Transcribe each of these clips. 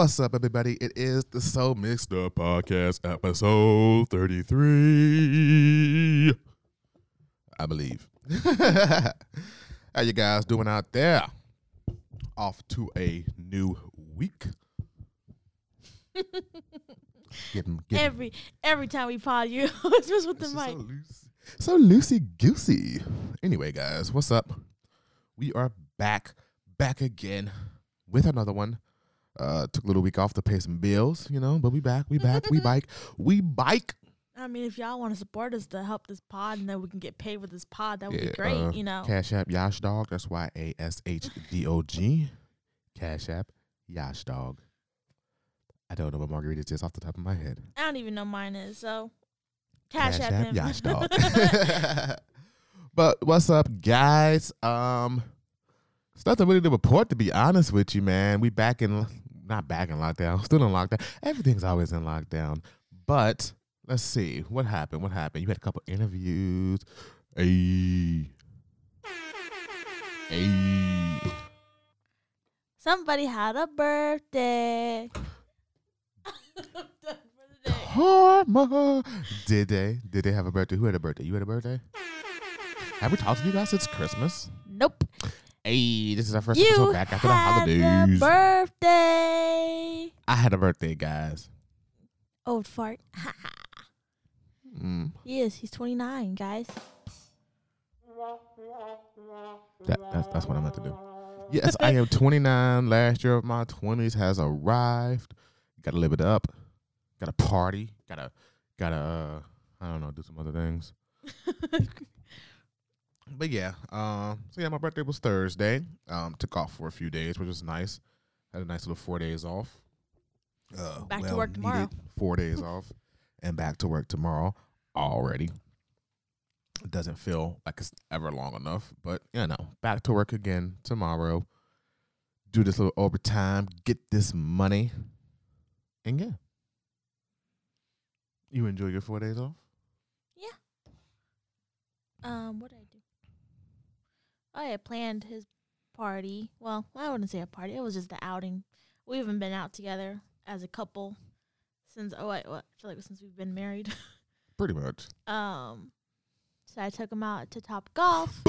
What's up, everybody? It is the So Mixed Up Podcast, episode 33. I believe. How you guys doing out there? Off to a new week. Every every time we pod you, it's just with the This mic. So, loose, so loosey goosey. Anyway, guys, what's up? We are back, back again with another one. Uh, took a little week off to pay some bills, you know, but we back, we back, we bike, we bike. I mean, if y'all want to support us to help this pod, and then we can get paid with this pod, that would be great. uh, you know, Cash App Yash Dog. That's Y A S H D O G. Cash App Yash Dog. I don't know what margarita is off the top of my head. I don't even know mine is. So, cash, app, him. Yash Dog. but what's up, guys? Um, it's nothing really to report, to be honest with you, man. We back in, not back in lockdown, still in lockdown. Everything's always in lockdown. But let's see what happened. What happened? You had a couple interviews. Hey, hey. Somebody had a birthday. I'm done for the day. Karma. Did they? Did they have a birthday? Who had a birthday? You had a birthday? Have we talked to you guys since Christmas? Nope. Hey, this is our first You episode back after the holidays. birthday. I had a birthday, guys. Old fart. Mm, he is. He's 29, guys. that, that's that's what I'm meant to do. Yes, I am 29. Last year of my 20s has arrived. Got to live it up. Got to party. Got to got to uh, I don't know, do some other things. But yeah, um, so yeah, my birthday was Thursday. Um, took off for a few days, which was nice. Had a nice little four days off. Uh, Back to work tomorrow. Four days off, and back to work tomorrow already. It doesn't feel like it's ever long enough, but you know, back to work again tomorrow. Do this little overtime, get this money, and yeah. You enjoy your four days off? Yeah. Um, what did I do? I had planned his party. Well, I wouldn't say a party. It was just the outing. We haven't been out together as a couple since oh wait, what? I feel like since we've been married. Pretty much. um, so I took him out to Top Golf.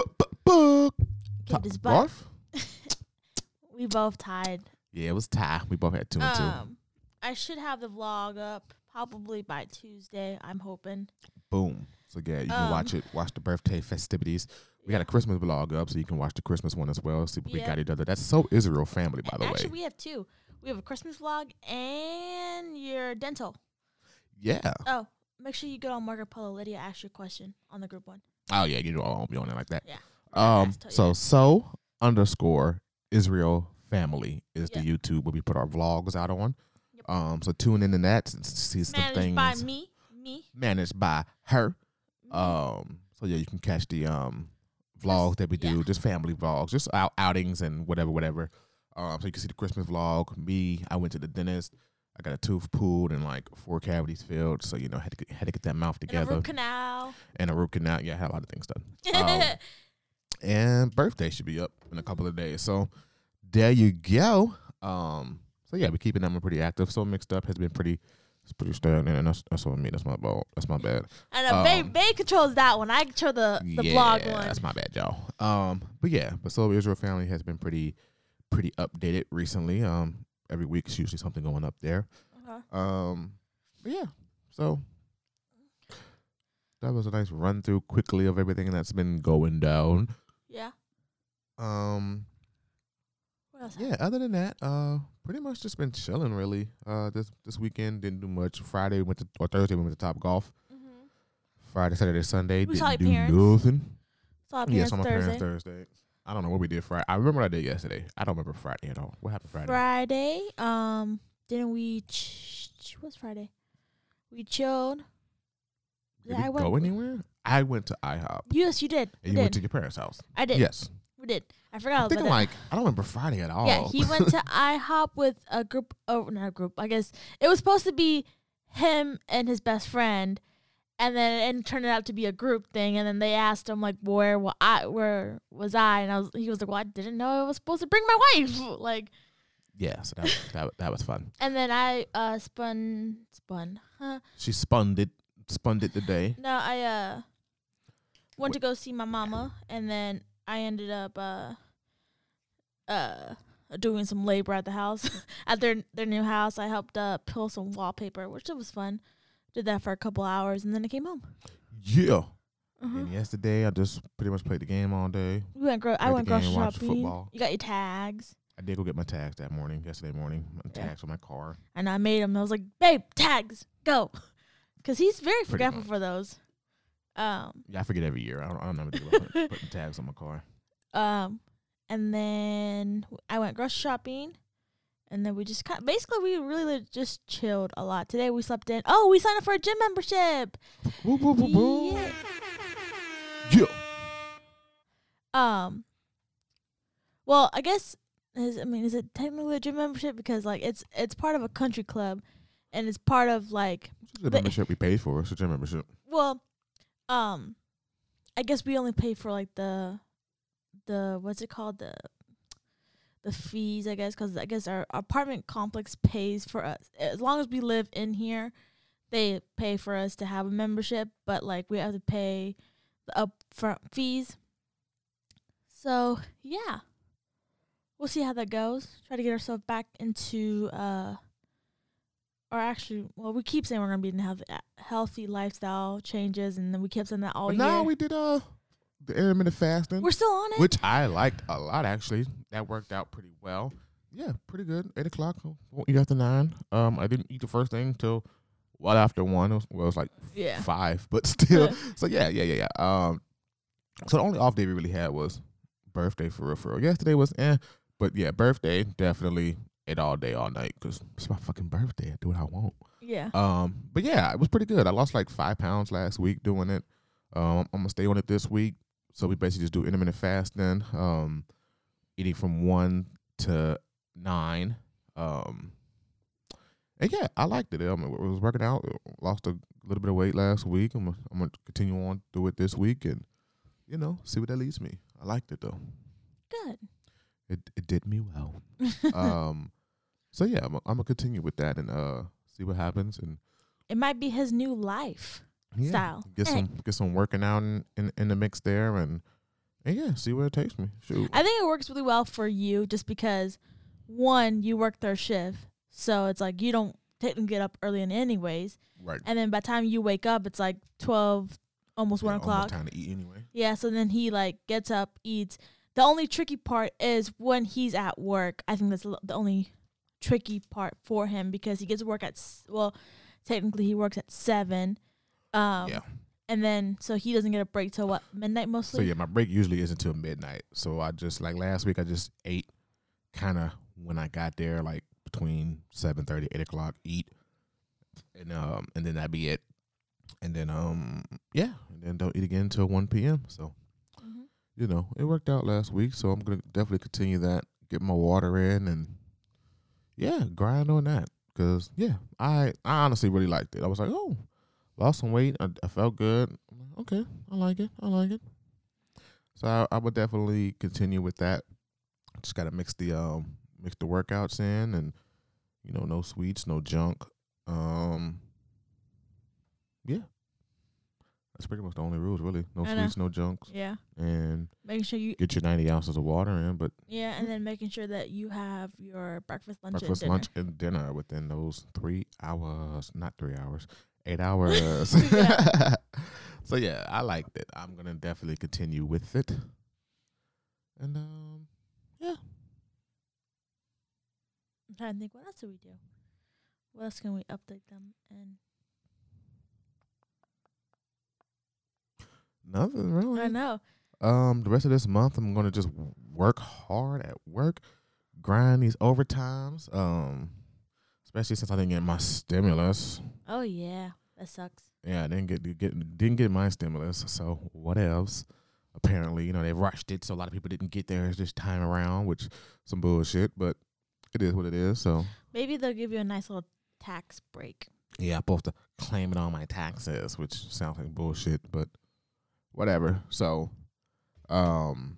Kicked his butt. Barf? We both tied. Yeah, it was tie. We both had two and two. Um, I should have the vlog up probably by Tuesday. I'm hoping. Boom. So yeah, you can watch Um, it. Watch the birthday festivities. We got a Christmas vlog up, so you can watch the Christmas one as well. See what we got each other. That's so Israel family, by the Actually, way. we have two. We have a Christmas vlog and your dental. Yeah. Oh, make sure you get on Marco Polo. Lydia asked your question on the group one. Oh yeah, you know I won't be on it like that. Yeah. Um. So yeah. so underscore Israel family is Yeah. the YouTube where we put our vlogs out on. Yep. Um. So tune in to that. and See some managed things by me. Me. managed by her. me. Um, so yeah, you can catch the um vlogs that we do, yeah. just family vlogs, just out outings and whatever, whatever. Um, so you can see the Christmas vlog. Me, I went to the dentist. I got a tooth pulled and like four cavities filled. So you know, had to get, had to get that mouth together. and a root canal. and a root canal. Yeah, I had a lot of things done. Um, and birthday should be up in a couple of days. So there you go. Um, so yeah, we're keeping them pretty active. So mixed up has been pretty, it's pretty stagnant, and that's that's on me. That's my bad. That's my bad. I know. Um, Babe controls that one. I control the the yeah, vlog one. That's my bad, y'all. Um, but yeah, but so Israel family has been pretty, pretty updated recently. Um, every week is usually something going up there. Okay. Um, but yeah, so that was a nice run through quickly of everything that's been going down. Yeah. Um, What else? yeah. Other than that, uh, pretty much just been chilling really. Uh, this this weekend didn't do much. Friday we went to or Thursday we went to Top Golf. Mm-hmm. Friday, Saturday, Sunday We didn't do parents. nothing. Saw Yeah, so my Thursday. parents Thursday. I don't know what we did Friday. I remember what I did yesterday. I don't remember Friday at all. What happened Friday? Friday. Um, didn't we? Ch- ch- what's Friday? We chilled. Did Yeah, I we went- go anywhere? I went to IHOP. Yes, you did. And You you went to your parents' house. I did. Yes. We did. I forgot I'm about thinking like I don't remember Friday at all. Yeah, he went to IHOP with a group. Oh, not a group. I guess it was supposed to be him and his best friend, and then it turned out to be a group thing. And then they asked him like, where wa- I where was I? And I was he was like, well, I didn't know I was supposed to bring my wife. Like, Yeah, so that that that was fun. and then I uh spun spun. Huh? She spun it, spun it today. No, I uh went to go see my mama, and then I ended up uh uh doing some labor at the house at their their new house. I helped uh peel some wallpaper, which it was fun. Did that for a couple hours, and then I came home. Yeah. Uh-huh. And yesterday, I just pretty much played the game all day. We went gro- I went grocery shopping. football. You got your tags. I did go get my tags that morning, yesterday morning. My Yeah. tags for my car. And I made him. I was like, babe, tags, go. Because he's very Pretty forgetful much. for those. Um, Yeah, I forget every year. I don't, I don't about putting, putting tags on my car. um, and then I went grocery shopping. And then we just kind basically, we really just chilled a lot. Today we slept in. Oh, we signed up for a gym membership. Woo, woo, woo. Yeah. Yeah. Um, well, I guess, is, I mean, is it technically a gym membership? Because, like, it's it's part of a country club. And it's part of, like, It's a membership we paid for. It's a gym membership. Well, um, I guess we only pay for like the, the what's it called the, the fees. I guess because I guess our apartment complex pays for us as long as we live in here. They pay for us to have a membership, but like we have to pay the upfront fees. So yeah, we'll see how that goes. Try to get ourselves back into uh or actually, well, we keep saying we're gonna be in healthy, healthy lifestyle changes, and then we kept saying that all but year. now we did uh the intermittent fasting, we're still on it. which I liked a lot actually. That worked out pretty well. Yeah, pretty good. Eight o'clock. Won't eat after nine. Um, I didn't eat the first thing till well after one. It was, well, it was like yeah, five, but still. so yeah, yeah, yeah, yeah. Um, so the only off day we really had was birthday for real, for real. Yesterday was eh, but yeah, birthday definitely ate all day, all night because it's my fucking birthday. I do what I want. yeah. Um, but yeah, it was pretty good. I lost like five pounds last week doing it. Um, I'm gonna stay on it this week. So we basically just do intermittent fasting, um, eating from one to nine. Um, and yeah, I liked it. Um, I was working out, lost a little bit of weight last week. I'm gonna, I'm gonna continue on do it this week, and you know, see what that leads me. I liked it though. Good. It it did me well. um, so yeah, I'm, I'm gonna continue with that and uh see what happens and it might be his new life. yeah, style. Get Hey. some get some working out in, in in the mix there and and yeah, see where it takes me. Shoot. I think it works really well for you, just because one, you work their shift, so it's like you don't technically get up early in anyways, right. and then by the time you wake up, it's like twelve, almost one Yeah, almost o'clock. Time to eat anyway. Yeah, so then he like gets up, eats. The only tricky part is when he's at work. I think that's the only tricky part for him because he gets to work at s- well, technically he works at seven. Um, yeah. and then so he doesn't get a break till what midnight mostly. So yeah, my break usually isn't till midnight. So I just like last week I just ate kind of when I got there, like between 7.30, 8 o'clock, eat, and um and then that'd be it. And then um yeah, and then don't eat again until one p.m. So. You know it worked out last week. So I'm gonna definitely continue that. Get my water in and yeah, grind on that. Cause yeah, I I honestly really liked it. I was like, oh, lost some weight. I, I felt good. Okay, I like it. I like it. So I, I would definitely continue with that. Just gotta mix the um mix the workouts in and you know no sweets, no junk. Um, yeah, that's pretty much the only rules really. No I know. sweets, no junks, Yeah, and making sure you get your ninety ounces of water in. But yeah, and then making sure that you have your breakfast, lunch, breakfast, and dinner. lunch, and dinner within those three hours. Not three hours, eight hours. Yeah. so yeah, I liked it. I'm gonna definitely continue with it. And um, yeah, I'm trying to think, what else do we do? What else can we update them and nothing really. I know. Um, the rest of this month, I'm gonna just work hard at work, grind these overtimes. Um, especially since I didn't get my stimulus. Oh yeah, that sucks. Yeah, I didn't get get didn't get my stimulus. So what else? Apparently, you know they rushed it, so a lot of people didn't get theirs this time around, which some bullshit. But it is what it is. So Maybe they'll give you a nice little tax break Yeah, I'm supposed to claim it on my taxes, which sounds like bullshit, but whatever. So, um,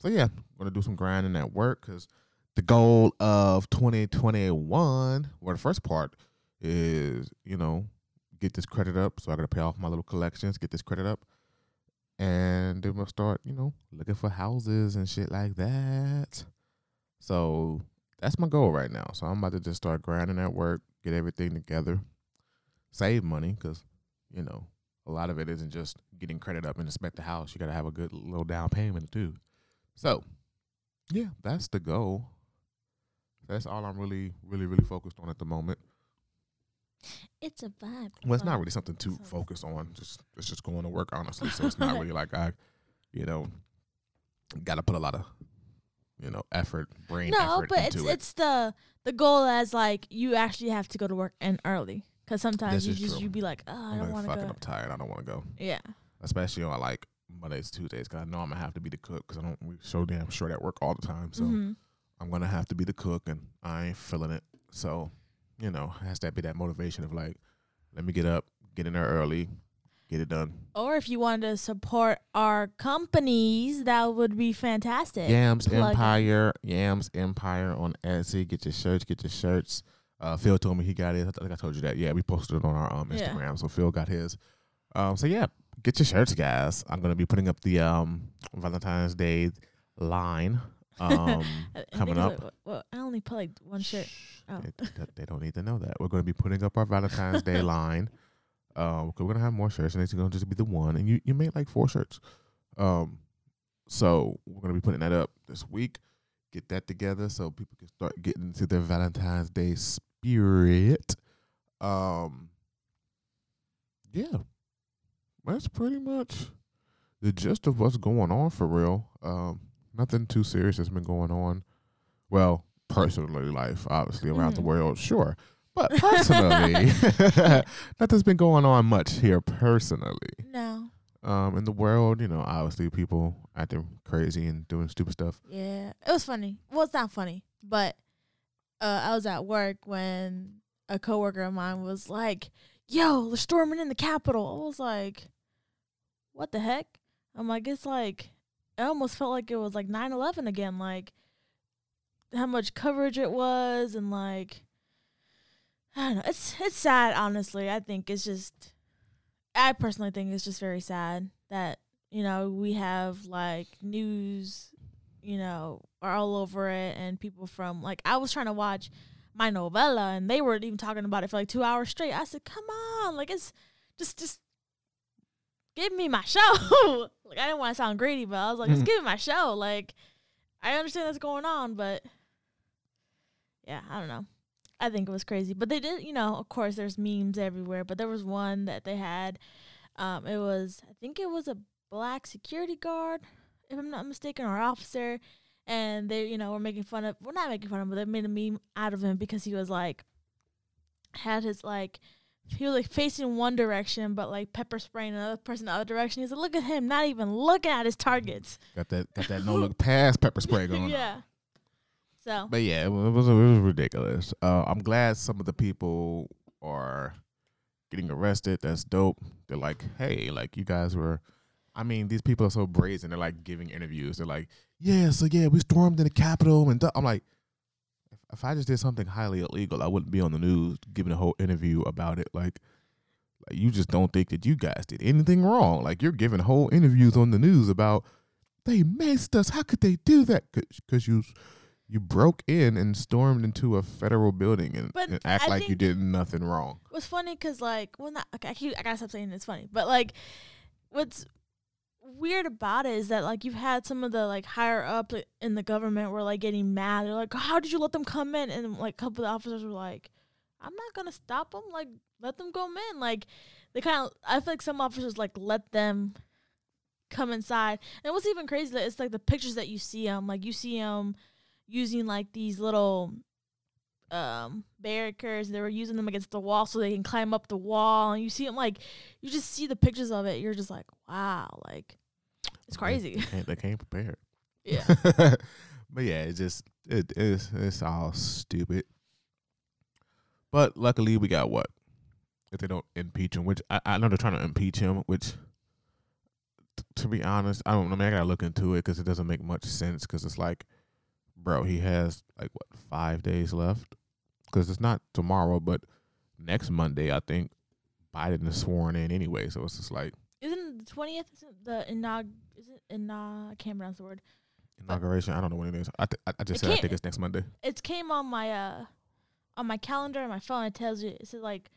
so yeah, I'm gonna do some grinding at work because the goal of 2021, well, the first part is you know get this credit up. So I gotta pay off my little collections, get this credit up, and then we'll start you know looking for houses and shit like that. So that's my goal right now. So I'm about to just start grinding at work, get everything together, save money because you know a lot of it isn't just getting credit up and inspect the house. You got to have a good little down payment too. So yeah, that's the goal. That's all I'm really, really, really focused on at the moment. It's a vibe. Well, it's not really something to So- focus on. Just it's just going to work honestly. So it's not really like I, you know, got to put a lot of, you know, effort, brain No, effort but into it's it. it's the the goal as like you actually have to go to work and early because sometimes This you just true. you be like, oh, I I'm don't want to go. I'm tired. I don't want to go. Yeah, especially on like Mondays, Tuesdays, because I know I'm gonna have to be the cook because I don't we so damn short at work all the time. So Mhm. I'm gonna have to be the cook, and I ain't feeling it. So you know, has to be that motivation of like, let me get up, get in there early, get it done. Or if you wanted to support our companies, that would be fantastic. Yams Plug. Empire, Yams Empire on Etsy. Get your shirts, get your shirts. Uh, Phil told me he got his. I think I told you that. Yeah, we posted it on our um, Yeah. Instagram. So Phil got his. Um, so yeah, get your shirts, guys. I'm gonna be putting up the um Valentine's Day line. Um, coming up. like- well, I only put like one shirt. Oh. They, they- don't need to know that. We're going to be putting up our Valentine's Day line. Uh, we're going to have more shirts, and it's going to just be the one. And you, you made like four shirts. Um, so we're going to be putting that up this week. Get that together so people can start getting into their Valentine's Day spirit. Um, yeah, that's pretty much the gist of what's going on for real. Um, nothing too serious has been going on. Well, personally, life obviously around the Mhm. world, sure, but personally, nothing's been going on much here personally. No. Um, in the world, you know, obviously people acting crazy and doing stupid stuff. Yeah, it was funny. Well, it's not funny, but uh, I was at work when a coworker of mine was like, "Yo, they're storming in the Capitol." I was like, "What the heck?" I'm like, "It's like it almost felt like it was like 9/11 again. Like how much coverage it was, and like I don't know. It's it's sad, honestly. I think it's just. I personally think it's just very sad that you know we have like news you know, are all over it and people from like I was trying to watch my novella and they weren't even talking about it for like two hours straight. I said, Come on, like it's just just give me my show. like I didn't want to sound greedy, but I was like, just Mhm. give me my show. Like I understand that's going on, but yeah, I don't know. I think it was crazy. But they did, you know, of course there's memes everywhere, but there was one that they had um it was I think it was a black security guard if I'm not mistaken, or officer, and they, you know, were making fun of, We're not making fun of him, but they made a meme out of him because he was like, had his like, he was like facing one direction, but like pepper spraying another person the other direction. He's like, look at him, not even looking at his targets. Got that got that no look past pepper spray going on. yeah. So But yeah, it it was it was ridiculous. Uh, I'm glad some of the people are getting arrested. That's dope. They're like, hey, like you guys were. I mean, these people are so brazen. They're like giving interviews. They're like, yeah, so yeah, we stormed in the Capitol, and. I'm like, if, if I just did something highly illegal, I wouldn't be on the news giving a whole interview about it. Like, like you just don't think that you guys did anything wrong. Like you're giving whole interviews on the news about they messed us. How could they do that? Because you you broke in and stormed into a federal building and, and act I like you did nothing wrong. it was funny because like, well, not okay, I keep, I gotta stop saying it's funny, but like, what's weird about it is that like you've had some of the like higher up in the government were like getting mad. They're like, "How did you let them come in?" And like a couple of the officers were like, "I'm not gonna stop them. Like, let them go in." Like, they kind of. I feel like some officers like let them come inside. And what's even crazy is like the pictures that you see them. Like you see them using like these little um barricades. They were using them against the wall so they can climb up the wall. And you see them like you just see the pictures of it. You're just like, wow, like it's crazy. They can't, they can't prepare. yeah. but yeah, it's just it is it's all stupid. But luckily, we got what if they don't impeach him? Which I, I know they're trying to impeach him. Which, t- to be honest, I don't. know. I mean, I gotta look into it because it doesn't make much sense. Because it's like, bro, he has like what five days left. Because it's not tomorrow, but next Monday, I think Biden is sworn in anyway. So it's just like the twentieth? Isn't the inaug? Isn't inaug? I can't pronounce the word. inauguration. I don't know when it is. I th- I, just said I think it's next Monday. It came on my uh, on my calendar on my phone. It tells you. It says like,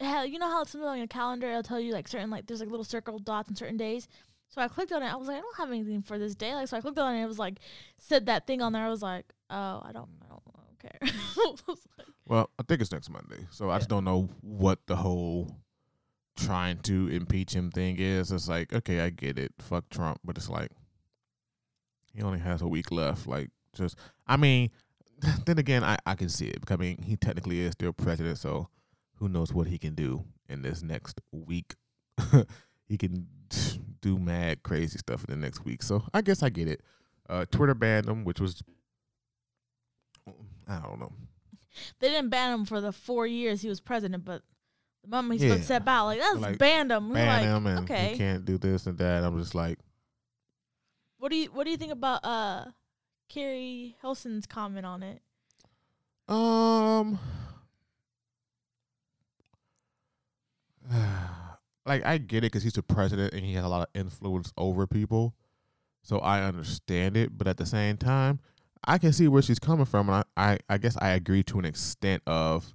hell, you know how it's something on your calendar it'll tell you like certain like there's like little circle dots on certain days. So I clicked on it. I was like, I don't have anything for this day. Like, so I clicked on it. and It was like said that thing on there. I was like, oh, I don't, I don't, I don't care. I like, Well, I think it's next Monday. So I just don't know what the whole trying to impeach him thing is. It's like, okay, I get it. Fuck Trump. But it's like, he only has a week left. Like, just, I mean, then again, I, I can see it. Because, I mean, he technically is still president. So who knows what he can do in this next week. he can do mad, crazy stuff in the next week. So I guess I get it. Uh, Twitter banned him, which was, I don't know. they didn't ban him for the four years he was president, but the moment he's supposed to Yeah. step out, like that's Like, banned him. Ban like, him and okay. he can't do this and that. I'm just like, What do you What do you think about uh, Keri Hilson's comment on it? um, like I get it because he's the president and he has a lot of influence over people, so I understand it. But at the same time, I can see where she's coming from, and I, I, I guess I agree to an extent of,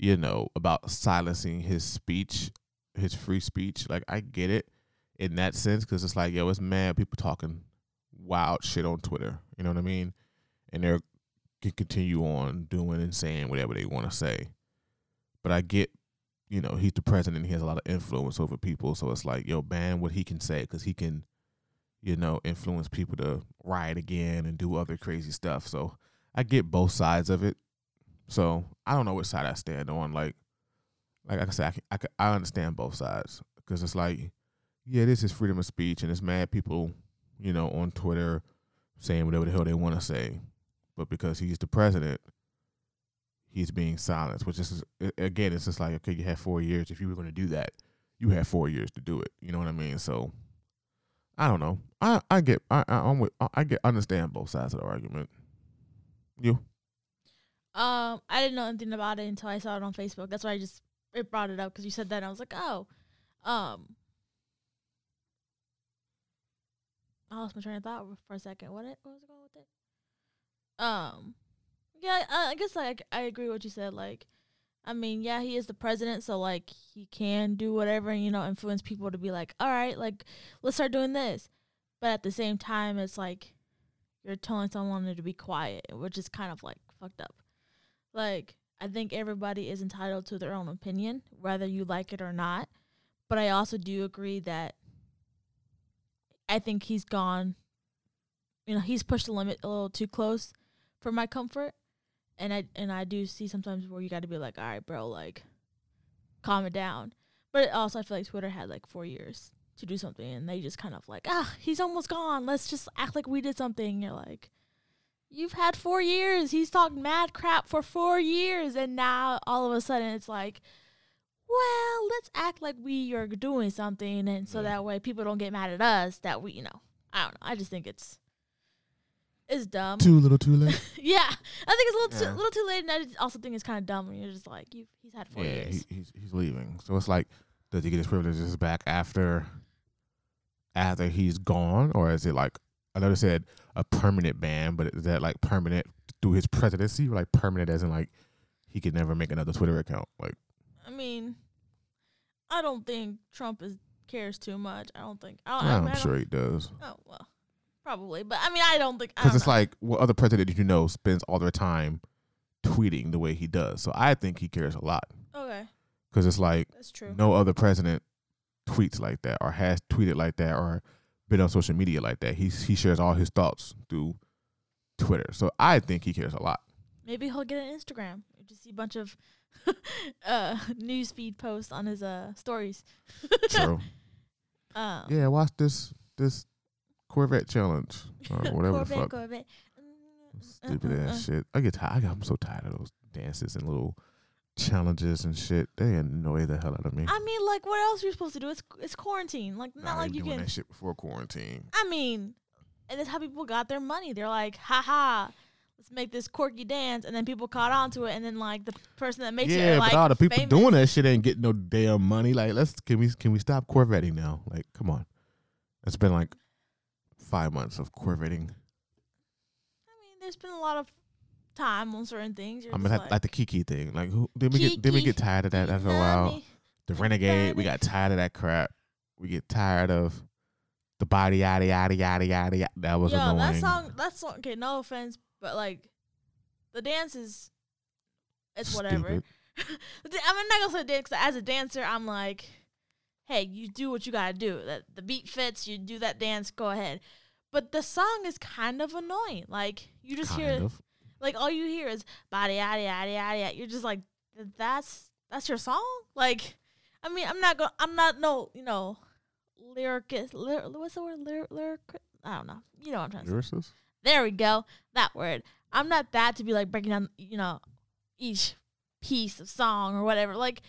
you know, about silencing his speech, his free speech. Like I get it in that sense because it's like, yo, it's mad people talking wild shit on Twitter. You know what I mean? And they're can continue on doing and saying whatever they want to say. But I get, you know, he's the president. He has a lot of influence over people. So it's like, yo, ban what he can say because he can, you know, influence people to riot again and do other crazy stuff. So I get both sides of it. So I don't know which side I stand on. Like, like I said, I can, I, can, I understand both sides because it's like, yeah, this is freedom of speech, and it's mad people, you know, on Twitter saying whatever the hell they want to say, but because he's the president, he's being silenced. Which is again, it's just like, okay, you had four years. If you were going to do that, you had four years to do it. You know what I mean? So I don't know. I I get I I, I'm with, I get understand both sides of the argument. You Um, I didn't know anything about it until I saw it on Facebook. That's why I just it brought it up because you said that. And I was like, oh, um, I lost my train of thought for a second. What it? What was going with it? Um, yeah, I, I guess like I agree with what you said. Like, I mean, yeah, he is the president, so like he can do whatever and you know influence people to be like, all right, like let's start doing this. But at the same time, it's like you're telling someone to be quiet, which is kind of like fucked up. Like, I think everybody is entitled to their own opinion, whether you like it or not. But I also do agree that I think he's gone, you know, he's pushed the limit a little too close for my comfort. And I and I do see sometimes where you got to be like, all right, bro, like, calm it down. But also, I feel like Twitter had like four years to do something, and they just kind of like, ah, he's almost gone. Let's just act like we did something. You're like, you've had four years. He's talking mad crap for four years, and now all of a sudden it's like, well, let's act like we are doing something, and so Yeah. that way people don't get mad at us. That we, you know, I don't know. I just think it's it's dumb. too little, too late. yeah, I think it's a little too, little too late, and I just also think it's kind of dumb. when you're just like, you, he's had four yeah, years. he, he's he's leaving. So it's like, does he get his privileges back after after he's gone, or is it like I know they said a permanent ban, but is that like permanent through his presidency, or like permanent as in like he could never make another Twitter account? Like, I mean, I don't think Trump is cares too much. I don't think. I don't, I I'm mean, I don't- sure he does. Oh well, probably. But I mean, I don't think. I Because it's know. like what other president did you know spends all their time tweeting the way he does? So I think he cares a lot. okay, Because it's like that's true. no other president tweets like that or has tweeted like that or been on social media like that. He's he shares all his thoughts through Twitter. So I think he cares a lot. Maybe he'll get an Instagram. You just see a bunch of uh news feed posts on his uh stories. True. Um, yeah, watch this this Corvette challenge or whatever Corvette, the fuck. Corvette. Stupid Uh, ass shit. I get tired. I got, I'm so tired of those dances and little challenges and shit. They annoy the hell out of me. I mean, like, what else are you supposed to do? It's it's quarantine. Like, not like you doing can. that shit before quarantine. I mean, and that's how people got their money. They're like, ha ha, let's make this quirky dance, and then people caught on to it, and then like the person that makes it, Yeah, but all the people famous. doing that shit ain't getting no damn money. Like, let's can we can we stop Corvetting now? Like, come on. It's been like five months of Corvetting. I mean, there's been a lot of time on certain things. You're I mean, like, like, like the Kiki thing. Like, who did we get? Did we get tired of that after a while? The Renegade. We got tired of that crap. We get tired of the body yada yada yada yada. yada. That was Yo, annoying. that song, that song. Okay, no offense, but like, the dance is, it's whatever. I'm not gonna say dance as a dancer, I'm like, hey, you do what you gotta do. That the beat fits, you do that dance, go ahead. But the song is kind of annoying. Like you just Kind hear, of. Like all you hear is body yada yada yada. You're just like, that's that's your song. Like, I mean, I'm not going. I'm not no, you know, lyricist. Lyr, what's the word? Lyr, lyric. I don't know. You know what I'm trying to say. Lyricist? There we go. That word. I'm not that to be like breaking down, you know, each piece of song or whatever. Like,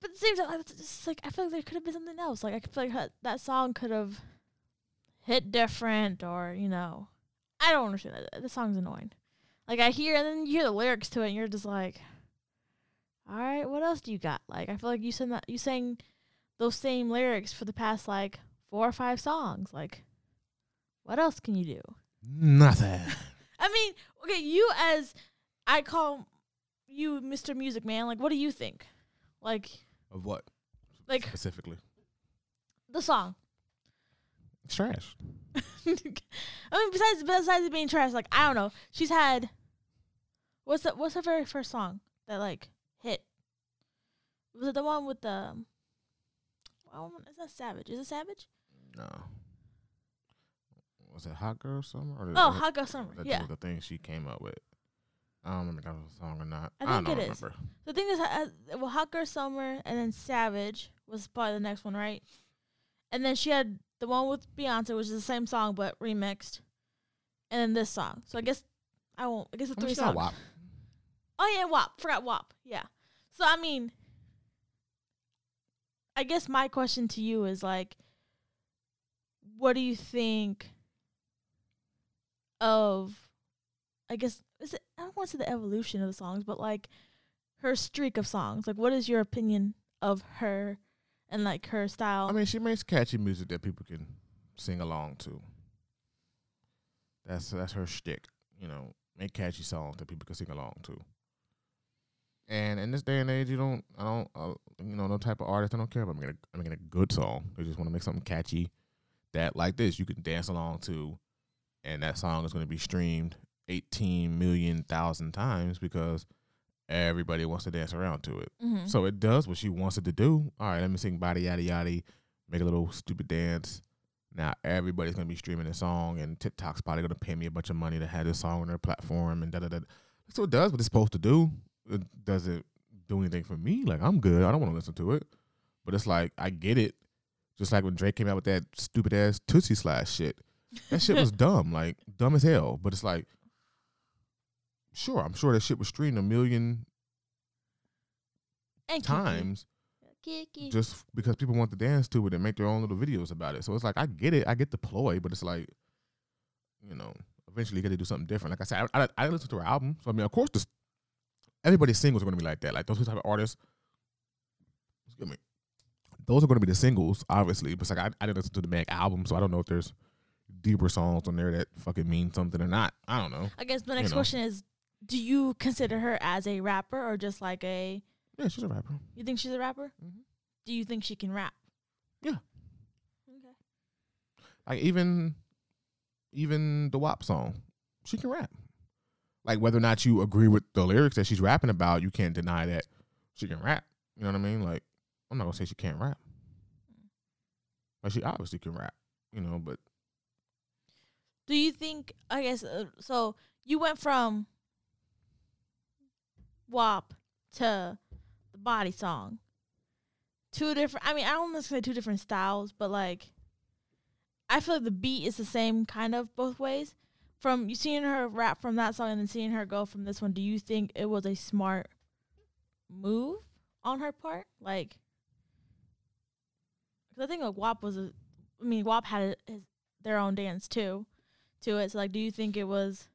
but at the same time, like, it's just like I feel like there could have been something else. Like I feel like that, that song could have hit different, or you know, I don't understand that. The song's annoying. Like I hear, and then you hear the lyrics to it, and you're just like, all right, what else do you got? Like I feel like you sang that you sang those same lyrics for the past like four or five songs. Like, what else can you do? Nothing. I mean, okay, you as I call you Mr. Music Man, like what do you think? Like Of what? like Specifically. the song. It's trash. I mean besides besides it being trash, like I don't know. She's had what's the what's her very first song that like hit? Was it the one with the well, is that Savage? Is it Savage? No. Was it Hot Girl Summer? Or Oh, Hot Girl Summer. That Yeah. was the thing she came up with. I don't remember if that was a song or not. I I, think don't it is. remember. The thing is, uh, well, Hot Girl Summer and then Savage was probably the next one, right? And then she had the one with Beyonce, which is the same song but remixed, and then this song. So I guess I won't. I guess the three songs. WAP. Oh yeah, WAP. Forgot WAP. Yeah. So I mean, I guess my question to you is like, what do you think of? I guess is it? I don't want to say the evolution of the songs, but like her streak of songs. Like, what is your opinion of her and like her style? I mean, she makes catchy music that people can sing along to. That's that's her shtick, you know. Make catchy songs that people can sing along to. And in this day and age, you don't, I don't, uh, you know, no type of artist. I don't care about making a, making a good song. They just want to make something catchy that, like this, you can dance along to, and that song is going to be streamed eighteen million thousand times because everybody wants to dance around to it. mm-hmm. So it does what she wants it to do. All right, let me sing body yada yada, make a little stupid dance. Now everybody's gonna be streaming this song, and TikTok's probably gonna pay me a bunch of money to have this song on their platform, and da da da. So it does what it's supposed to do. It doesn't do anything for me. Like I'm good. I don't want to listen to it, but it's like I get it. Just like when Drake came out with that stupid ass Toosie Slide shit. That shit was dumb, like dumb as hell. But it's like, sure, I'm sure that shit was streamed a million and times Kiki. just because people want to dance to it and make their own little videos about it. So it's like I get it, I get the ploy, but it's like, you know, eventually you got to do something different. Like I said, I, I, I listen to her album, so I mean, of course, this everybody's singles are going to be like that. Like those type of artists, excuse me, those are going to be the singles, obviously. But it's like I, I didn't listen to the Meg album, so I don't know if there's deeper songs on there that fucking mean something or not. I don't know. I guess the you next know. question is: Do you consider her as a rapper or just like a? Yeah, she's a rapper. You think she's a rapper? Mhm. Do you think she can rap? Yeah. Okay. Like even even the WAP song, she can rap. Like whether or not you agree with the lyrics that she's rapping about, you can't deny that she can rap. You know what I mean? Like I'm not gonna say she can't rap. Like she obviously can rap, you know, but Do you think? I guess uh, so. You went from WAP to the Body song. Two different. I mean, I don't necessarily two different styles, but like, I feel like the beat is the same kind of both ways. From you seeing her rap from that song and then seeing her go from this one, do you think it was a smart move on her part, like. Cause I think like WAP was a, I mean WAP had a, his, their own dance too, to it. So like, do you think it was?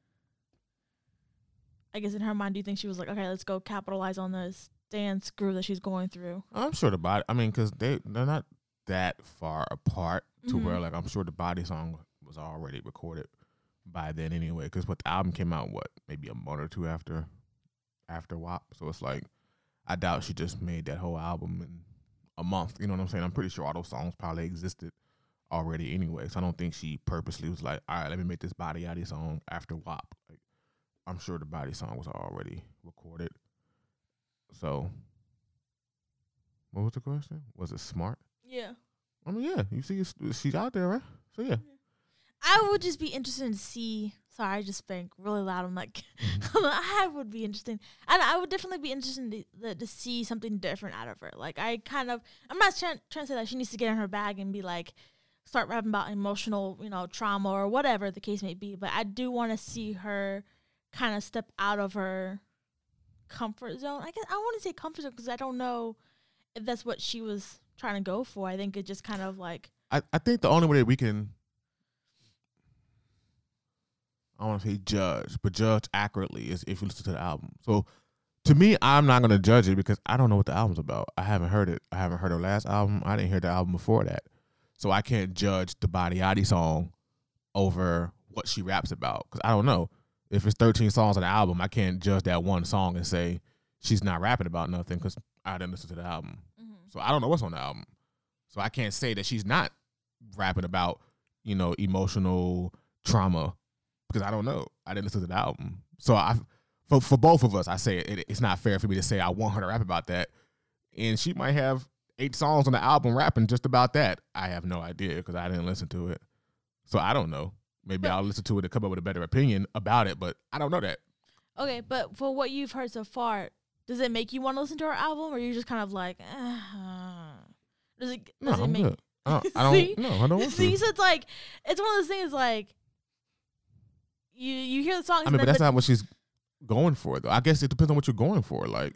I guess in her mind, do you think she was like, okay, let's go capitalize on this dance groove that she's going through? I'm sure the body. I mean, because they they're not that far apart to Mhm. where like I'm sure the body song was already recorded by then anyway. Because what the album came out what maybe a month or two after after WAP. So it's like I doubt she just made that whole album in a month. You know what I'm saying? I'm pretty sure all those songs probably existed already anyway. So I don't think she purposely was like, all right, let me make this body yaddy song after WAP. Like I'm sure the body song was already recorded. So what was the question? Was it smart? Yeah. I mean, yeah, you see, it's, she's out there, right? So yeah, I would just be interested to see. Sorry, I just spank really loud. I'm like, mm-hmm. I would be interested, and I would definitely be interested to, to, to see something different out of her. Like, I kind of, I'm not trying, trying to say that she needs to get in her bag and be like, start rapping about emotional, you know, trauma or whatever the case may be. But I do want to see her kind of step out of her comfort zone. I guess I want to say comfort zone because I don't know if that's what she was trying to go for. I think it just kind of like, I, I think the only way that we can, I want to say judge, but judge accurately is if you listen to the album. So to me, I'm not gonna judge it because I don't know what the album's about. I haven't heard it. I haven't heard her last album. I didn't hear the album before that, so I can't judge the Body Yaddy song over what she raps about because I don't know if it's 13 songs on the album. I can't judge that one song and say she's not rapping about nothing because I didn't listen to the album. Mm-hmm. So I don't know what's on the album. So I can't say that she's not rapping about, you know, emotional trauma because I don't know. I didn't listen to the album. So I for for both of us, I say it, it's not fair for me to say I want her to rap about that. And she might have eight songs on the album rapping just about that. I have no idea because I didn't listen to it. So I don't know. Maybe But- I'll listen to it and come up with a better opinion about it, but I don't know that. Okay, but for what you've heard so far, does it make you want to listen to her album, or you're just kind of like, uh, does it? No, Does it I'm make? good. I don't, I See? don't no, I don't want See, to. so it's like it's one of those things like you you hear the song. I mean, but that's not what she's going for, though. I guess it depends on what you're going for. Like,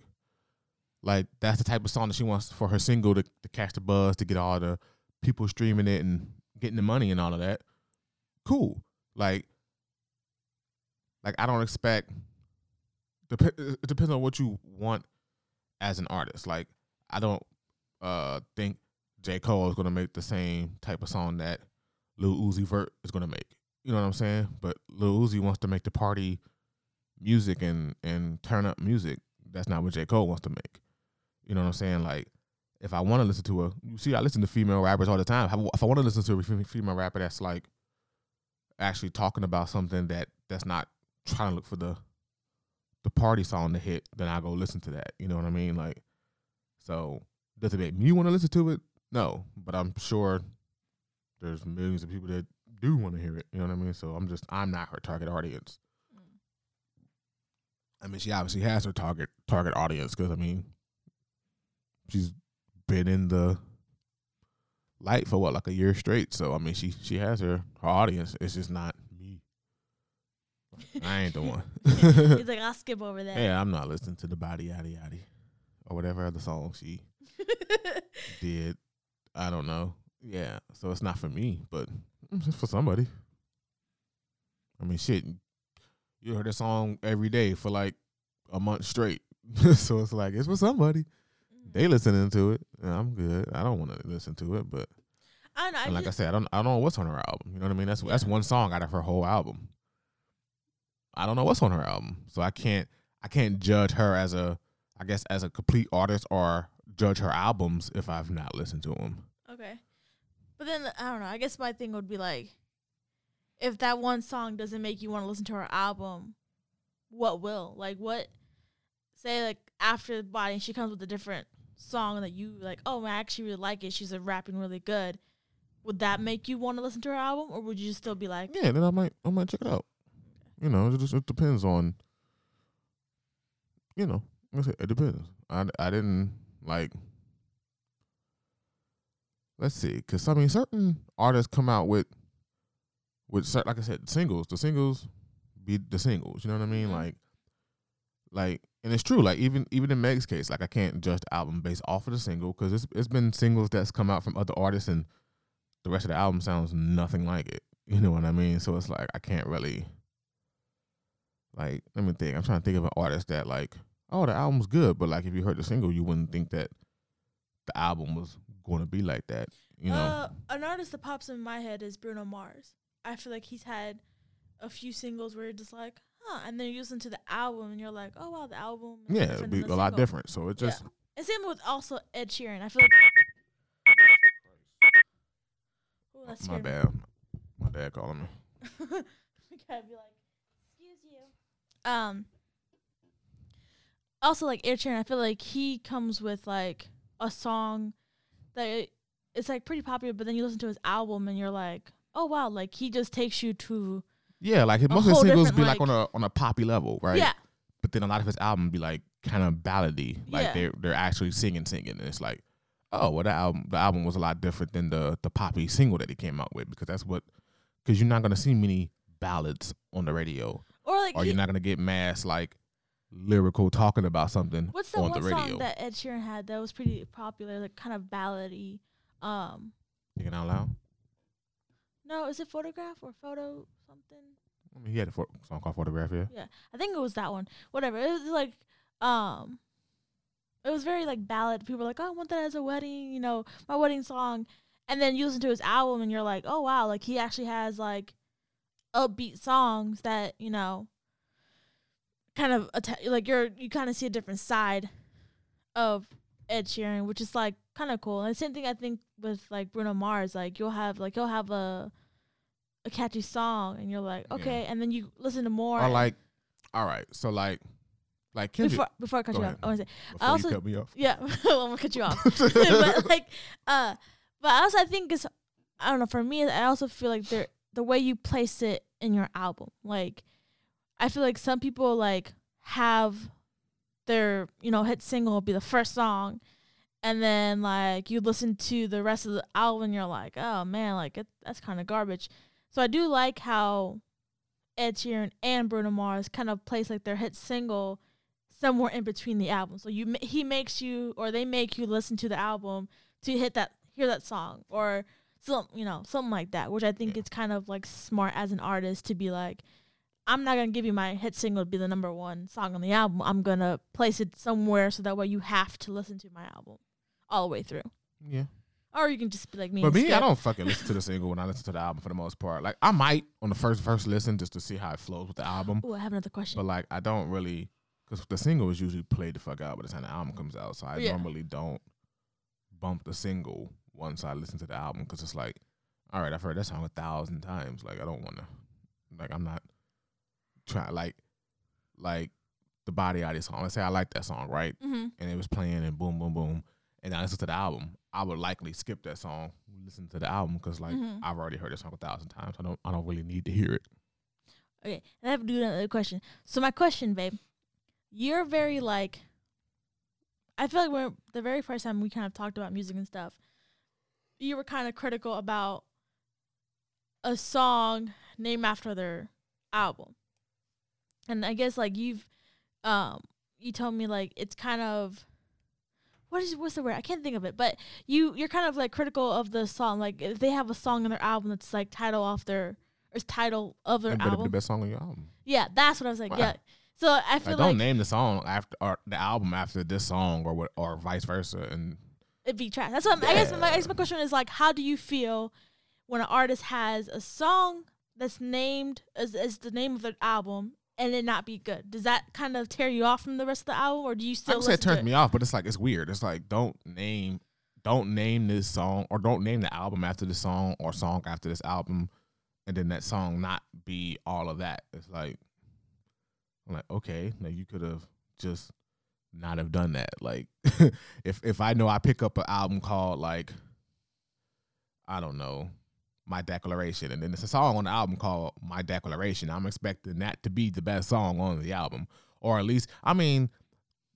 like that's the type of song that she wants for her single to, to catch the buzz, to get all the people streaming it and getting the money and all of that. Cool. Like, like I don't expect. Dep- it depends on what you want as an artist. Like, I don't uh think J Cole is gonna make the same type of song that Lil Uzi Vert is gonna make. You know what I'm saying? But Lil Uzi wants to make the party music and and turn up music. That's not what J Cole wants to make. You know what I'm saying? Like, if I want to listen to a, you see, I listen to female rappers all the time. If I- want to listen to a female rapper that's like actually talking about something that that's not trying to look for the the party song to hit, then I go listen to that. You know what I mean? Like, so does it make me want to listen to it? No, but I'm sure there's millions of people that do want to hear it. You know what I mean? So I'm just I'm not her target audience. Mm. I mean, she obviously has her target target audience because I mean, she's been in the light for what like a year straight. So I mean, she she has her her audience. It's just not me. I ain't the one. He's like, I'll skip over that. yeah, I'm not listening to the body yaddy yaddy or whatever other song she did. I don't know. Yeah, so it's not for me, but it's for somebody. I mean, shit. You heard a song every day for like a month straight, so it's like it's for somebody. They listening to it. I'm good. I don't want to listen to it, but I don't know. I and like just, I said, I don't. I don't know what's on her album. You know what I mean? That's that's one song out of her whole album. I don't know what's on her album, so I can't. I can't judge her as a. I guess as a complete artist or judge her albums if I've not listened to them. okay. But then I don't know. I guess my thing would be like, if that one song doesn't make you want to listen to her album, what will? Like, what? Say like after the body, she comes with a different song that you like. Oh, I actually really like it. She's a rapping really good. Would that make you want to listen to her album, or would you still be like, Yeah, then I might. I might check it out. You know, it just it depends on. You know, like I said, it depends. I I didn't like. Let's see, because I mean, certain artists come out with, with like I said, singles. The singles be the singles. You know what I mean? Mhm. Like, like, and it's true. Like even even in Meg's case, like I can't judge the album based off of the single because it's it's been singles that's come out from other artists and the rest of the album sounds nothing like it. You know what I mean? So it's like I can't really like let me think. I'm trying to think of an artist that like, oh, the album's good, but like if you heard the single, you wouldn't think that the album was going to be like that. You know? Uh, an artist that pops in my head is Bruno Mars. I feel like he's had a few singles where you're just like, huh, and then you listen to the album and you're like, oh wow, the album. is yeah, it'd be a lot different. So it Yeah. just And same with also Ed Sheeran. I feel like. Ooh, that's my me. bad. My dad calling me. we gotta be like, excuse you. Um. Also, like Ed Sheeran, I feel like he comes with like a song that it, it's like pretty popular, but then you listen to his album and you're like, oh wow, like he just takes you to Yeah, like most of his singles be different, like, on a on a poppy level, right? yeah, But then a lot of his album be like kind of ballady, like Yeah. they're they're actually singing, singing, and it's like, oh, well, the album the album was a lot different than the the poppy single that he came out with because that's what because you're not gonna see many ballads on the radio, or like or he- you're not gonna get mass like lyrical talking about something what's the on one the radio. song that Ed Sheeran had that was pretty popular, like kind of ballady. Um, Thinking out loud. No, is it photograph or photo something? I mean, he had a pho- song called Photograph. Yeah. Yeah, I think it was that one. Whatever. It was like, um, it was very like ballad. People were like, oh, I want that as a wedding, you know, my wedding song. And then you listen to his album and you're like, oh wow, like he actually has like upbeat songs that you know, kind of atta- like you're you kind of see a different side of Ed Sheeran, which is like kind of cool. And same thing I think with like Bruno Mars, like you'll have like you'll have a a catchy song and you're like, Yeah. okay, and then you listen to more. Or like, all right, so like, like Kendrick. before before I cut Go you ahead. off, I want to say before also- you cut me off. yeah, I'm gonna cut you off. but like, uh, but also I think it's I don't know. For me, I also feel like there the way you place it in your album. Like, I feel like some people like have their you know hit single will be the first song, and then like you listen to the rest of the album, and you're like, oh man, like it, that's kind of garbage. So I do like how Ed Sheeran and Bruno Mars kind of place like their hit single somewhere in between the album. So you he makes you or they make you listen to the album to hit that hear that song or some you know something like that, which I think Yeah. it's kind of like smart as an artist to be like. I'm not gonna give you my hit single to be the number one song on the album. I'm gonna place it somewhere so that way you have to listen to my album all the way through, Yeah. or you can just be like me. But me, I don't fucking listen to the single when I listen to the album for the most part. Like I might on the first first listen just to see how it flows with the album, Ooh, I have another question. but like I don't really because the single is usually played the fuck out by the time the album comes out. So I Yeah. normally don't bump the single once I listen to the album because it's like, all right, I've heard that song a thousand times. Like I don't want to, like I'm not trying like like the body out of this song. Let's say I like that song, right? hmm and it was playing and boom, boom, boom, and I listened to the album, I would likely skip that song, listen to the album because like Mhm. I've already heard the song a thousand times. I don't, I don't really need to hear it. Okay, I have to do another question. So my question, babe, you're very like. I feel like when the very first time we kind of talked about music and stuff, you were kind of critical about a song named after their album, and I guess like you've, um, you told me like it's kind of. What is what's the word? I can't think of it. But you you're kind of like critical of the song. Like if they have a song in their album that's like title off their or title of their It better be album. the best song on your album. Yeah, that's what I was like. Wow. Yeah. So I feel Like, like don't name the song after or the album after this song or what or vice versa. And it'd be trash. That's what I'm, I guess. My, I guess my question is like, how do you feel when an artist has a song that's named as, as the name of their album and it not be good? Does that kind of tear you off from the rest of the album, or do you still? I would say it turns it? me off, but it's like it's weird. It's like don't name don't name this song or don't name the album after the song or song after this album, and then that song not be all of that. It's like I'm like okay, now you could have just not have done that. Like if if I know I pick up an album called like I don't know my declaration and then it's a song on the album called my declaration i'm expecting that to be the best song on the album or at least i mean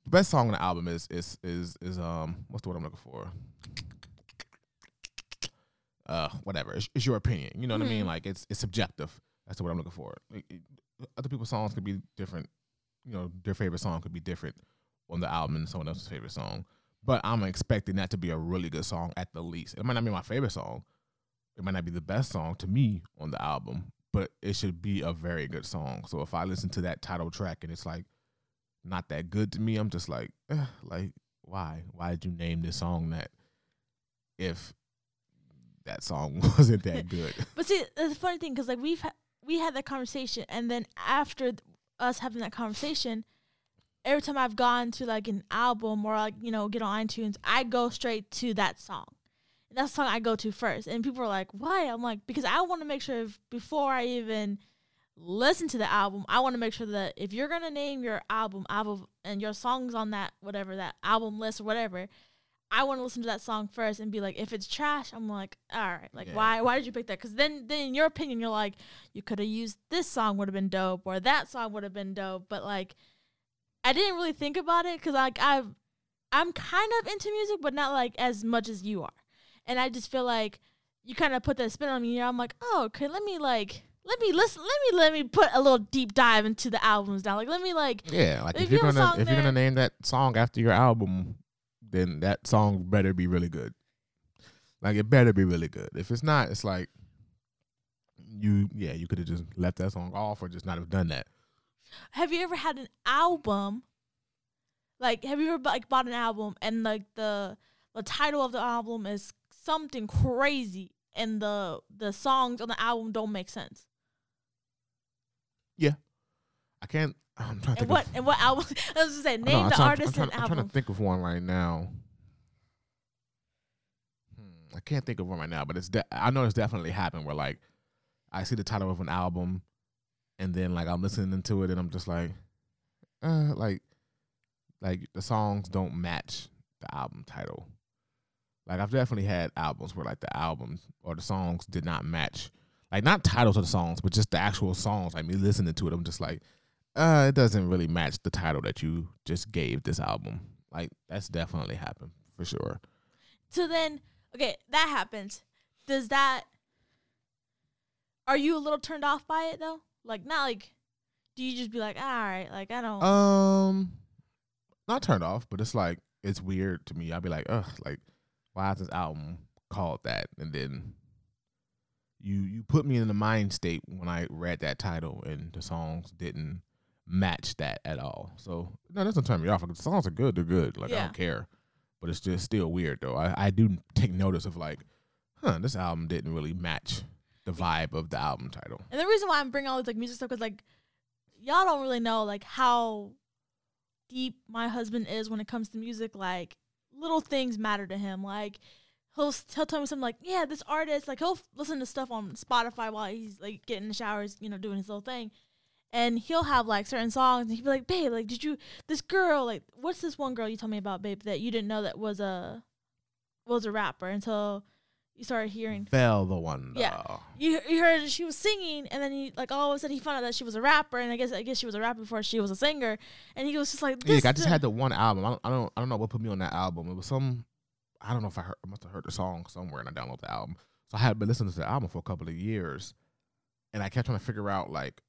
the best song on the album is is is is um what's the word i'm looking for uh whatever it's, it's your opinion you know what i mean Mhm. like it's it's subjective that's what i'm looking for it- other people's songs could be different you know their favorite song could be different on the album than someone else's favorite song. But I'm expecting that to be a really good song at the least. It might not be my favorite song. It might not be the best song to me on the album, but it should be a very good song. So if I listen to that title track and it's like not that good to me, I'm just like, eh, like why? Why did you name this song that? If that song wasn't that good. But see, that's the funny thing, because like we've ha- we had that conversation, and then after th- us having that conversation, every time I've gone to like an album or like you know get on iTunes, I go straight to that song. That's the song I go to first, and people are like, "Why?" I'm like, because I want to make sure if, before I even listen to the album, I want to make sure that if you're gonna name your album album and your songs on that whatever that album list or whatever, I want to listen to that song first and be like, if it's trash, I'm like, all right, like Yeah. why why did you pick that? Because then then in your opinion, you're like, you could have used this song would have been dope or that song would have been dope, but like, I didn't really think about it because like I've I'm kind of into music, but not like as much as you are, and I just feel like you kind of put that spin on me. And I'm like, oh, okay, let me like. Let me listen. Let me let me put a little deep dive into the albums now. Like, let me like Yeah, like If you're you gonna if you're gonna name that song after your album, then that song better be really good. Like it better be really good. If it's not, it's like you yeah, you could have just left that song off or just not have done that. have you ever had an album like have you ever like bought an album and like the the title of the album is something crazy and the the songs on the album don't make sense Yeah. I can't I'm trying to and think what of, and what album i was just saying I know, name the artist I'm trying, and I'm trying to think of one right now. Hmm, I can't think of one right now, but it's de- I know it's definitely happened where like I see the title of an album and then like I'm listening to it and I'm just like uh like like the songs don't match the album title. Like I've definitely had albums where like the albums or the songs did not match. Like not titles of the songs, but just the actual songs. Like me listening to it, I'm just like, uh, it doesn't really match the title that you just gave this album. Like that's definitely happened for sure. so then okay that happens does that are you a little turned off by it though like not like do you just be like all right like i don't Um, not turned off, but it's like it's weird to me. I'll be like, ugh, like why is this album called that? And then you you put me in the mind state when I read that title, and the songs didn't match that at all. So no, that doesn't turn me off. The songs are good; they're good. Like I don't care, but it's just still weird though. I I do take notice of like, huh, this album didn't really match the vibe of the album title. And the reason why I'm bringing all this like music stuff is like y'all don't really know like how deep my husband is when it comes to music. Like little things matter to him. Like he'll he'll tell me something like, yeah, this artist like he'll f- listen to stuff on Spotify while he's like getting in the showers, you know, doing his little thing. And he'll have like certain songs, and he'll be like, "Babe, like, did you this girl like what's this one girl you told me about, babe, that you didn't know that was a was a rapper until you started hearing Fell the Wonder. Yeah. you, you heard she was singing and then he like all of a sudden he found out that she was a rapper and I guess I guess she was a rapper before she was a singer and he was just like Yeah, I just had the one album. I don't, I don't, I don't know what put me on that album. It was some, I don't know if I heard, I must have heard the song somewhere and I downloaded the album. So I had been listening to the album for a couple of years, and I kept trying to figure out like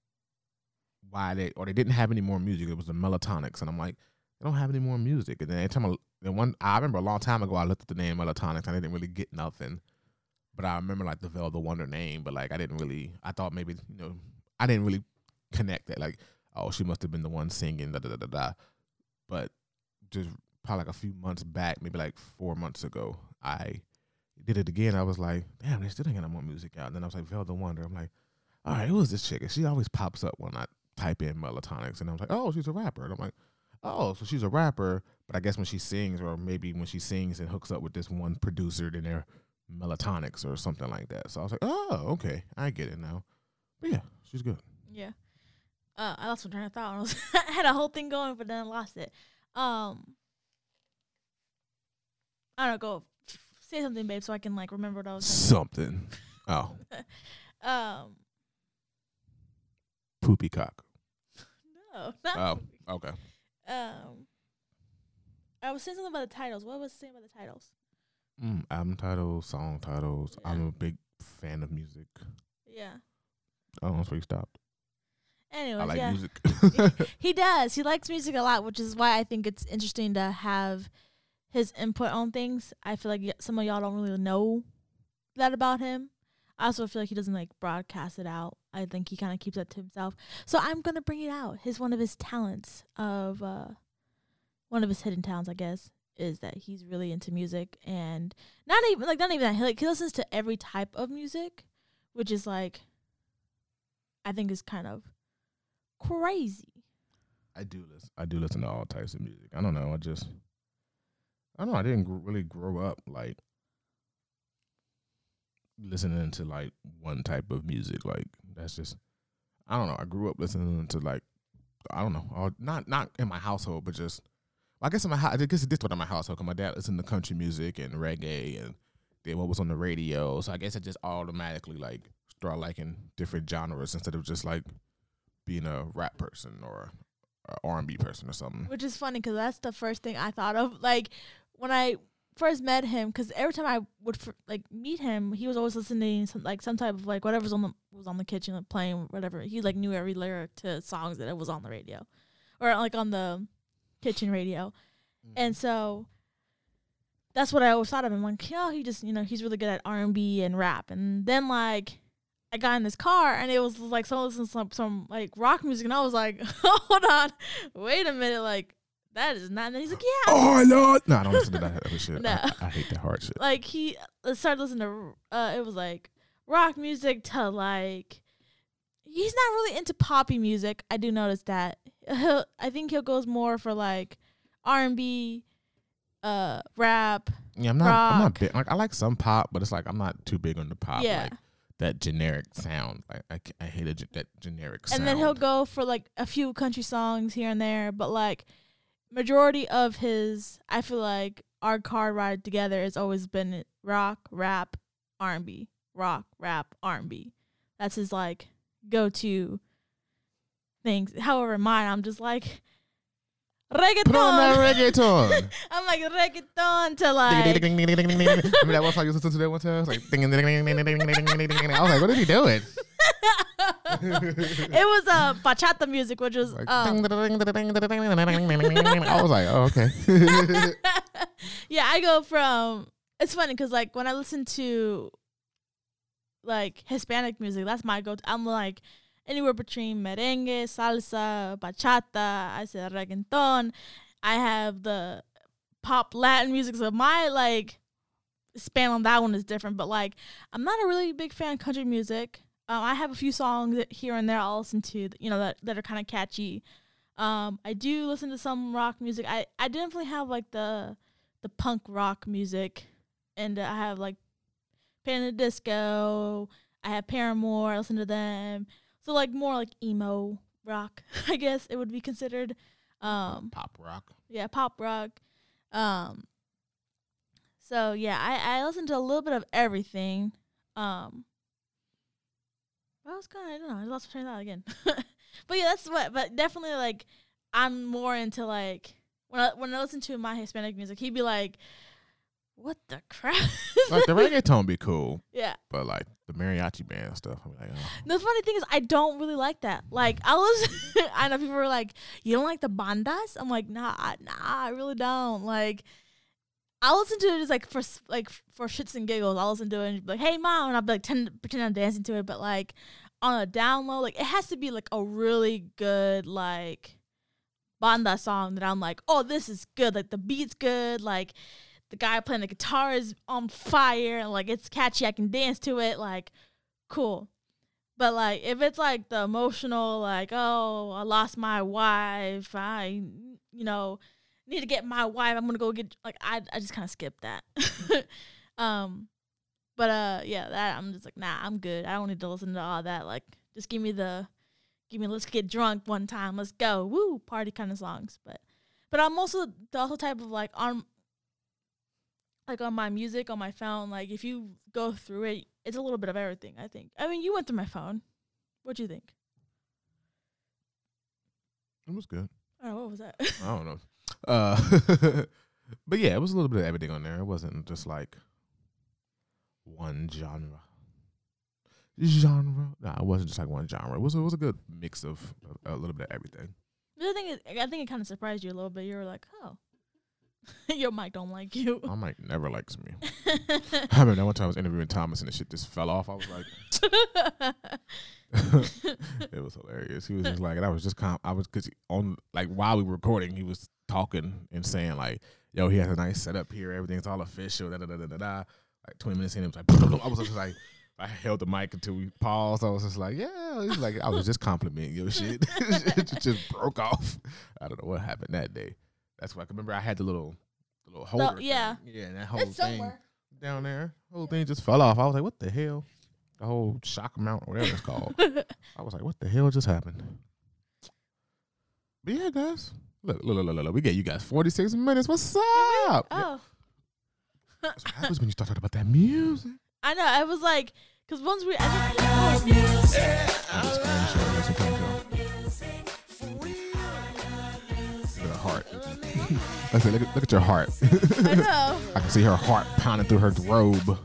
why they or they didn't have any more music. It was the Melotonics, and I'm like, they don't have any more music. And then every time I, then one, I remember a long time ago, I looked at the name Melotonics, and I didn't really get nothing. But I remember like the the Wonder name, but like I didn't really, I thought maybe you know, I didn't really connect that. Like, oh, she must have been the one singing da da da da da. But just probably like a few months back, maybe like four months ago, I did it again. I was like, damn, they still ain't got no more music out. And then I was like, the Wonder. I'm like, all right, who is this chick? And she always pops up when I type in Melotonics, and I was like, oh, she's a rapper. And I'm like, oh, so she's a rapper. But I guess when she sings, or maybe when she sings and hooks up with this one producer, then they're Melotonics or something like that. So I was like, oh, okay, I get it now. But yeah, she's good. yeah uh, I lost my train of thought I, was I had a whole thing going but then I lost it um I don't know go say something babe so I can like remember what I was Something. Oh, um poopy cock. no not Oh, okay. um I was saying something about the titles what was I saying about the titles Mm, album titles, song titles. Yeah. I'm a big fan of music. yeah I don't know where you stopped. Anyways, I like yeah. music. He does. He likes music a lot, which is why I think it's interesting to have his input on things. I feel like y- some of y'all don't really know that about him. I also feel like he doesn't like broadcast it out. I think he kind of keeps that to himself. So I'm gonna bring it out. His one of his talents of uh, one of his hidden talents, I guess, is that he's really into music and not even like not even that. He, like he listens to every type of music, which is like I think is kind of crazy. I do listen. I do listen to all types of music. I don't know. I just, I don't know. I didn't gr- really grow up like listening to like one type of music. Like that's just, I don't know. I grew up listening to like, I don't know, not not in my household, but just, I guess in my house. I guess this was in my household because my dad listened to country music and reggae and then what was on the radio. So I guess I just automatically like start liking different genres instead of just like being a rap person or R and B person or something. Which is funny because that's the first thing I thought of. Like when I first met him, because every time I would fr- like meet him, he was always listening some like some type of like whatever's on the was on the kitchen like, playing whatever. He like knew every lyric to songs that it was on the radio, or like on the kitchen radio, and so that's what I always thought of him. Like, yeah, he just you know he's really good at R and B and rap, and then like. I got in this car and it was like someone listening to some, some like rock music and I was like, hold on, wait a minute, like that is not. And he's like, yeah, Oh Lord! No, I don't listen to that other shit. No. I, I hate that hard shit. like he started listening to uh it was like rock music to like he's not really into poppy music i do notice that he'll i think he'll goes more for like r&b uh rap Yeah, I'm not. I'm not big. Like I like some pop, but it's like I'm not too big on the pop. Yeah. Like that generic sound. Like I, I hate a, that generic sound. and then he'll go for like a few country songs here and there but like majority of his i feel like our car ride together has always been rock rap r&b rock rap r&b that's his like go-to things. However, mine, I'm just like reggaeton. Put on that reggaeton. I'm like reggaeton to like. I'm that one song you listened to that one time. Like, I was like, what is he doing? it was uh, bachata music, which was. Um, I was like, oh, okay. yeah, I go from. It's funny because, like, when I listen to like Hispanic music, that's my go to. I'm like, anywhere between merengue, salsa, bachata. I said reggaeton. I have the pop Latin music. So my like span on that one is different. But like I'm not a really big fan of country music. Um, I have a few songs here and there I'll listen to, you know, that, that are kind of catchy. Um, I do listen to some rock music. I, I definitely have like the the punk rock music, and I have like Panic Disco. I have Paramore. I listen to them. So like more like emo rock, I guess it would be considered. Um, Pop rock. yeah, pop rock. Um, so yeah, I I listen to a little bit of everything. Um, I was kind of I don't know. I lost my train of thought again. but yeah, that's what. But definitely like I'm more into like when I when I listen to my Hispanic music, he'd be like, "What the crap?" Like the reggaeton be cool, yeah. but like the mariachi band stuff, I'm like, oh. The funny thing is, I don't really like that. Like, I was, I know people are like, "You don't like the bandas?" I'm like, "Nah, nah, I really don't." Like, I listen to it as like for like for shits and giggles. I'll listen to it and be like, "Hey, mom," and I'll be like, tend, pretend I'm dancing to it. But like on a download, like it has to be like a really good like banda song that I'm like, "Oh, this is good." Like the beat's good. Like the guy playing the guitar is on fire and like it's catchy. I can dance to it. Like cool. But like if it's like the emotional, like oh I lost my wife, I you know need to get my wife. I'm gonna go get like I I just kind of skip that. um, but uh yeah that I'm just like nah I'm good. I don't need to listen to all that. Like just give me the give me let's get drunk one time. Let's go woo party kind of songs. But but I'm also the also type of like on like on my music on my phone. Like if you go through it, it's a little bit of everything. I think. I mean, you went through my phone. What do you think? it was good. Oh, what was that? I don't know. Uh, but yeah, it was a little bit of everything on there. It wasn't just like one genre. genre. Nah, it wasn't just like one genre. It was it was a good mix of, of a little bit of everything. The other thing is, I think it kind of surprised you a little bit. You were like, oh, your mic don't like you. My mic never likes me. I remember that one time I was interviewing Thomas and the shit just fell off. I was like, it was hilarious. He was just like, and I was just kind. I was because on like while we were recording, he was talking and saying like, "Yo, he has a nice setup here. Everything's all official." Da da da da da. da. Like twenty minutes in, it was like, I was just like. I held the mic until we paused. I was just like, yeah. He's like, I was just complimenting your shit. it just broke off. I don't know what happened that day. That's why I can remember I had the little, the little holder. thing. yeah. yeah, and that whole It's thing somewhere. down there, whole thing just fell off. I was like, what the hell? The whole shock mount, or whatever it's called. I was like, what the hell just happened? But yeah, guys, look, look, look, look, look. We get you guys forty six minutes. What's up? Oh. Yeah, Oh, That's what happens when you start talking about that music. I know. I was like, because once we, I think, I'm just kind of showing you some kind of Look at her heart. I said, look at, look at your heart. I know I can see her heart pounding through her robe.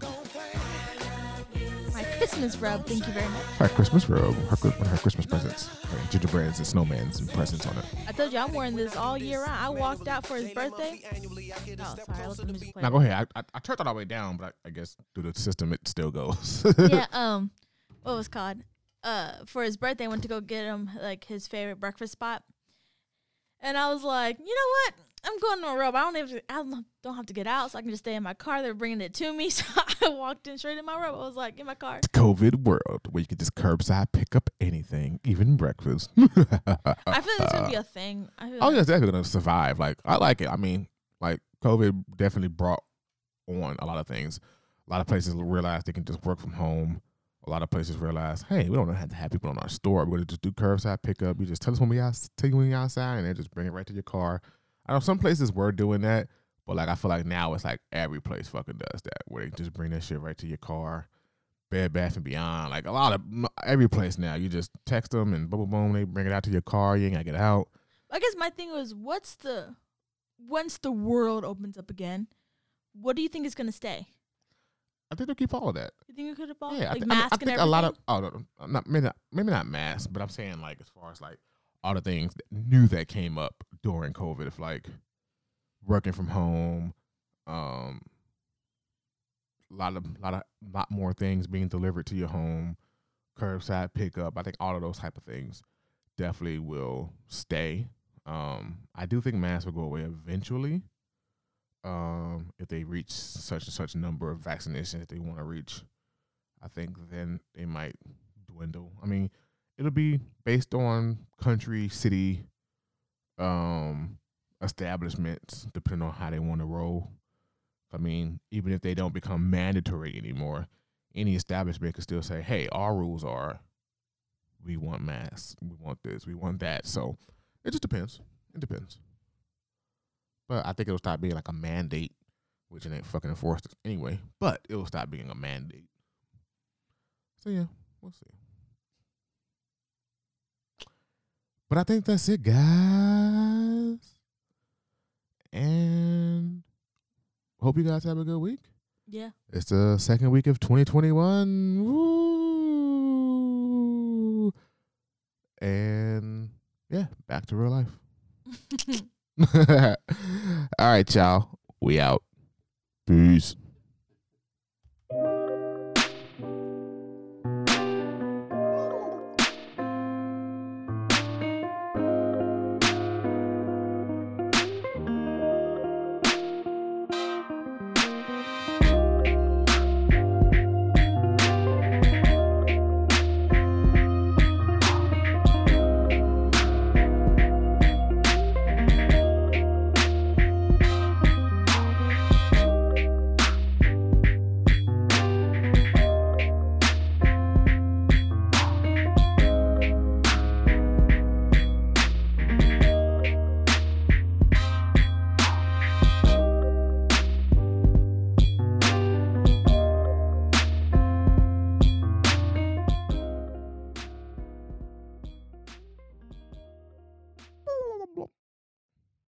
my Christmas robe, Thank you very much. Her Christmas robe. Her, one of her Christmas presents. Her gingerbreads and snowmans and presents on it. I told you I'm wearing this all year round. I walked out for his birthday. Oh, sorry. I let the music play. Now go ahead. I, I, I turned it all the way down, but I, I guess through the system it still goes. yeah. Um, what was it called? Uh, for his birthday, I went to go get him like his favorite breakfast spot, and I was like, you know what? I'm going to a robe. I don't even. I don't have to get out, so I can just stay in my car. They're bringing it to me, so I walked in straight in my robe. I was like, in my car. COVID world where you can just curbside pick up anything, even breakfast. I feel like it's gonna be a thing. I feel Oh, like, yeah, it's definitely gonna survive. Like I like it. I mean, like COVID definitely brought on a lot of things. A lot of places realized they can just work from home. A lot of places realize, hey, we don't have to have people in our store. We're gonna just do curbside pickup. You just tell us when we out, tell you when you're outside, and then just bring it right to your car. I know some places were doing that, but like I feel like now it's like every place fucking does that, where they just bring that shit right to your car. Bed Bath and Beyond, like a lot of every place now, you just text them and boom, boom, boom, they bring it out to your car. You ain't gotta get out. I guess my thing was, what's the once the world opens up again, what do you think is gonna stay? I think they'll keep all of that. You think it could have bought Yeah, I, like I mean, mask I and think everything? a lot of oh no, not maybe not maybe not mask, but I'm saying like as far as like all the things new that came up during COVID, if like working from home, um, a lot of lot of lot more things being delivered to your home, curbside pickup. I think all of those type of things definitely will stay. Um, I do think masks will go away eventually. Um, if they reach such and such number of vaccinations that they want to reach, I think then they might dwindle. I mean, it'll be based on country, city, um, establishments, depending on how they want to roll. I mean, even if they don't become mandatory anymore, any establishment can still say, "Hey, our rules are, we want masks, we want this, we want that." So it just depends. It depends. But I think it'll stop being like a mandate, which it ain't fucking enforced anyway. But it'll stop being a mandate. So yeah, we'll see. But I think that's it, guys. And hope you guys have a good week. yeah. It's the second week of 2021. Woo! And yeah, back to real life. All right, y'all. We out. Peace.